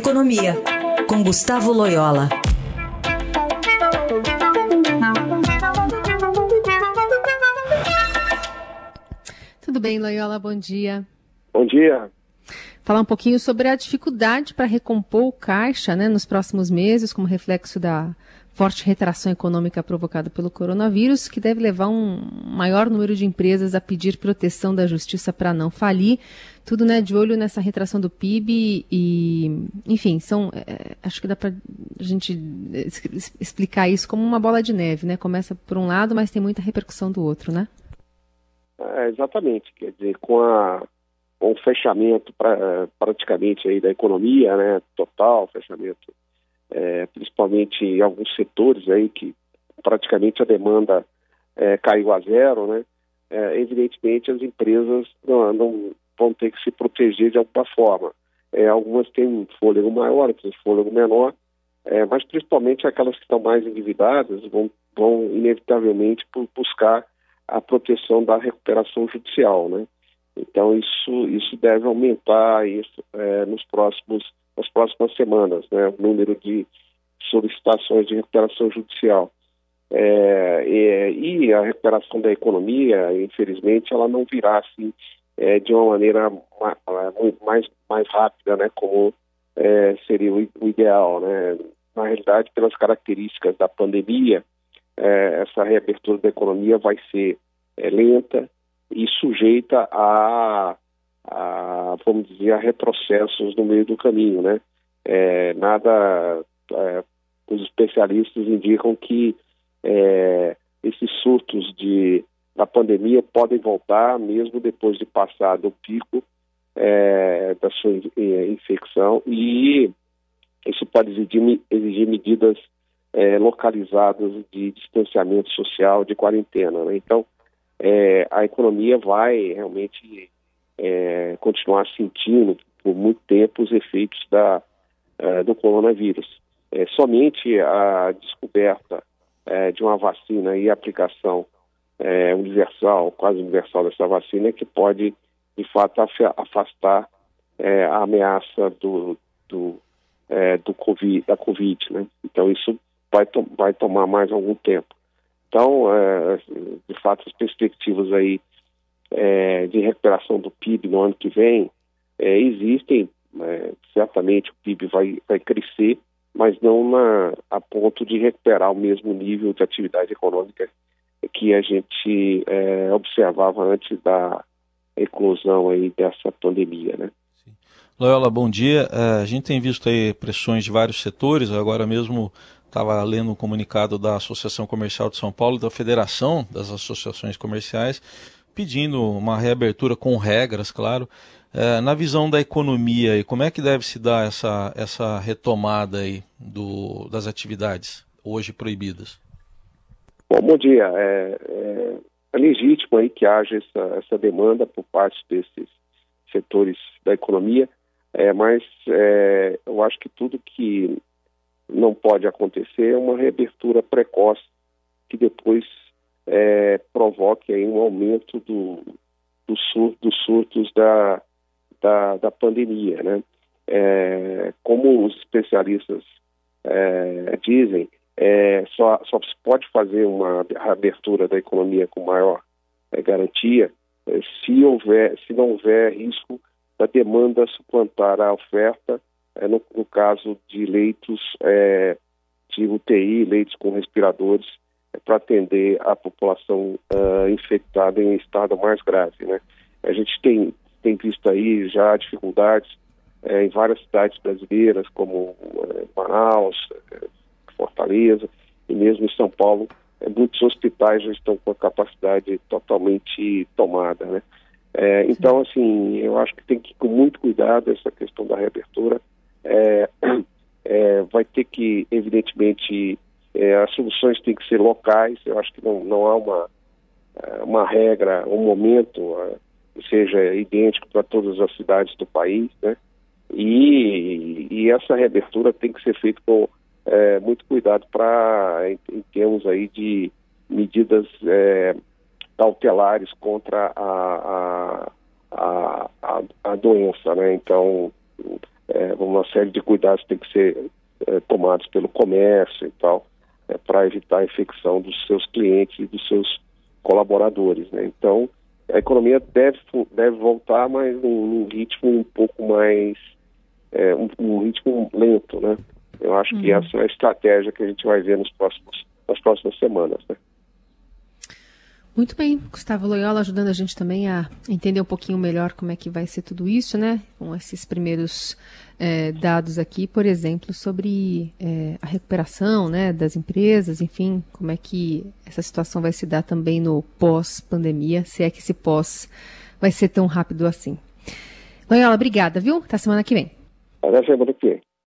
Economia, com Gustavo Loyola. Tudo bem, Loyola? Bom dia. Bom dia. Falar um pouquinho sobre a dificuldade para recompor o caixa né, nos próximos meses, como reflexo da forte retração econômica provocada pelo coronavírus, que deve levar um maior número de empresas a pedir proteção da justiça para não falir. Tudo né, de olho nessa retração do PIB e, enfim, são, é, acho que dá para a gente explicar isso como uma bola de neve, né? Começa por um lado, mas tem muita repercussão do outro, né? É, exatamente, quer dizer, com, a, com o fechamento pra, praticamente aí da economia, né, total, fechamento é, principalmente em alguns setores aí que praticamente a demanda é, caiu a zero, né? É, evidentemente as empresas não, não, vão ter que se proteger de alguma forma. É, algumas têm um fôlego maior, outras fôlego menor, é, mas principalmente aquelas que estão mais endividadas vão, vão inevitavelmente buscar a proteção da recuperação judicial, né? Então isso isso deve aumentar isso é, nos próximos nas próximas semanas, né, o número de solicitações de recuperação judicial. É, e, e, a recuperação da economia, infelizmente, ela não virá assim é, de uma maneira mais, mais rápida, né, como é, seria o, o, ideal. Né? Na realidade, pelas características da pandemia, é, essa reabertura da economia vai ser é, lenta e sujeita a a, vamos dizer, a retrocessos no meio do caminho, né? É, nada, é, os especialistas indicam que é, esses surtos de, da pandemia podem voltar mesmo depois de passado o pico é, da sua infecção e isso pode exigir, exigir medidas é, localizadas de distanciamento social, de quarentena. Né? Então, é, a economia vai realmente é, continuar sentindo por muito tempo os efeitos da, é, do coronavírus. É, somente a descoberta é, de uma vacina e aplicação é, universal, quase universal dessa vacina, que pode, de fato, afastar a ameaça do, do, do COVID, da Covid. Né? Então, isso vai, to vai tomar mais algum tempo. Então, de fato, as perspectivas aí é, de recuperação do PIB no ano que vem é, existem. É, certamente o PIB vai, vai crescer, mas não na, a ponto de recuperar o mesmo nível de atividade econômica que a gente é, observava antes da eclosão aí dessa pandemia, né? Loyola, bom dia. É, a gente tem visto aí pressões de vários setores, agora mesmo estava lendo um comunicado da Associação Comercial de São Paulo, da Federação das Associações Comerciais, pedindo uma reabertura com regras, claro. É, na visão da economia, e como é que deve se dar essa, essa retomada aí do, das atividades hoje proibidas? Bom, bom dia. É, é, é legítimo aí que haja essa, essa demanda por parte desses setores da economia, é, mas é, eu acho que tudo que não pode acontecer é uma reabertura precoce que depois é, provoque aí um aumento do, do sur, dos surtos da, da, da pandemia. Né? É, como os especialistas é, dizem, é, só, só se pode fazer uma abertura da economia com maior é, garantia é, se, houver, se não houver risco da demanda suplantar a oferta, no, no, caso de leitos de UTI, leitos com respiradores, para atender a população uh, infectada em estado mais grave. Né? A gente tem, tem visto aí já dificuldades eh, em várias cidades brasileiras, como eh, Manaus, Fortaleza e mesmo em São Paulo, muitos hospitais já estão com a capacidade totalmente tomada. Né? então, assim, eu acho que tem que ir com muito cuidado essa questão da reabertura. Que, evidentemente, é, as soluções têm que ser locais, eu acho que não, não há uma, é, uma regra, um momento uh, que seja idêntico para todas as cidades do país, né? E, e essa reabertura tem que ser feita com é, muito cuidado para, em, em, termos aí de medidas é, cautelares contra a, a, a, a, doença, né? Então, é, uma série de cuidados tem que ser é, tomados pelo comércio e tal, é, para evitar a infecção dos seus clientes e dos seus colaboradores. Né? Então, a economia deve, deve voltar, mas num, num ritmo um pouco mais, é, um, um, ritmo lento, né? Eu acho uhum. que essa é a estratégia que a gente vai ver nos próximos, nas próximas semanas, né? Muito bem, Gustavo Loyola ajudando a gente também a entender um pouquinho melhor como é que vai ser tudo isso, né? Com esses primeiros é, dados aqui, por exemplo, sobre é, a recuperação né, das empresas, enfim, como é que essa situação vai se dar também no pós-pandemia, se é que esse pós vai ser tão rápido assim. Loyola, obrigada, viu? Até semana que vem. Até semana que vem.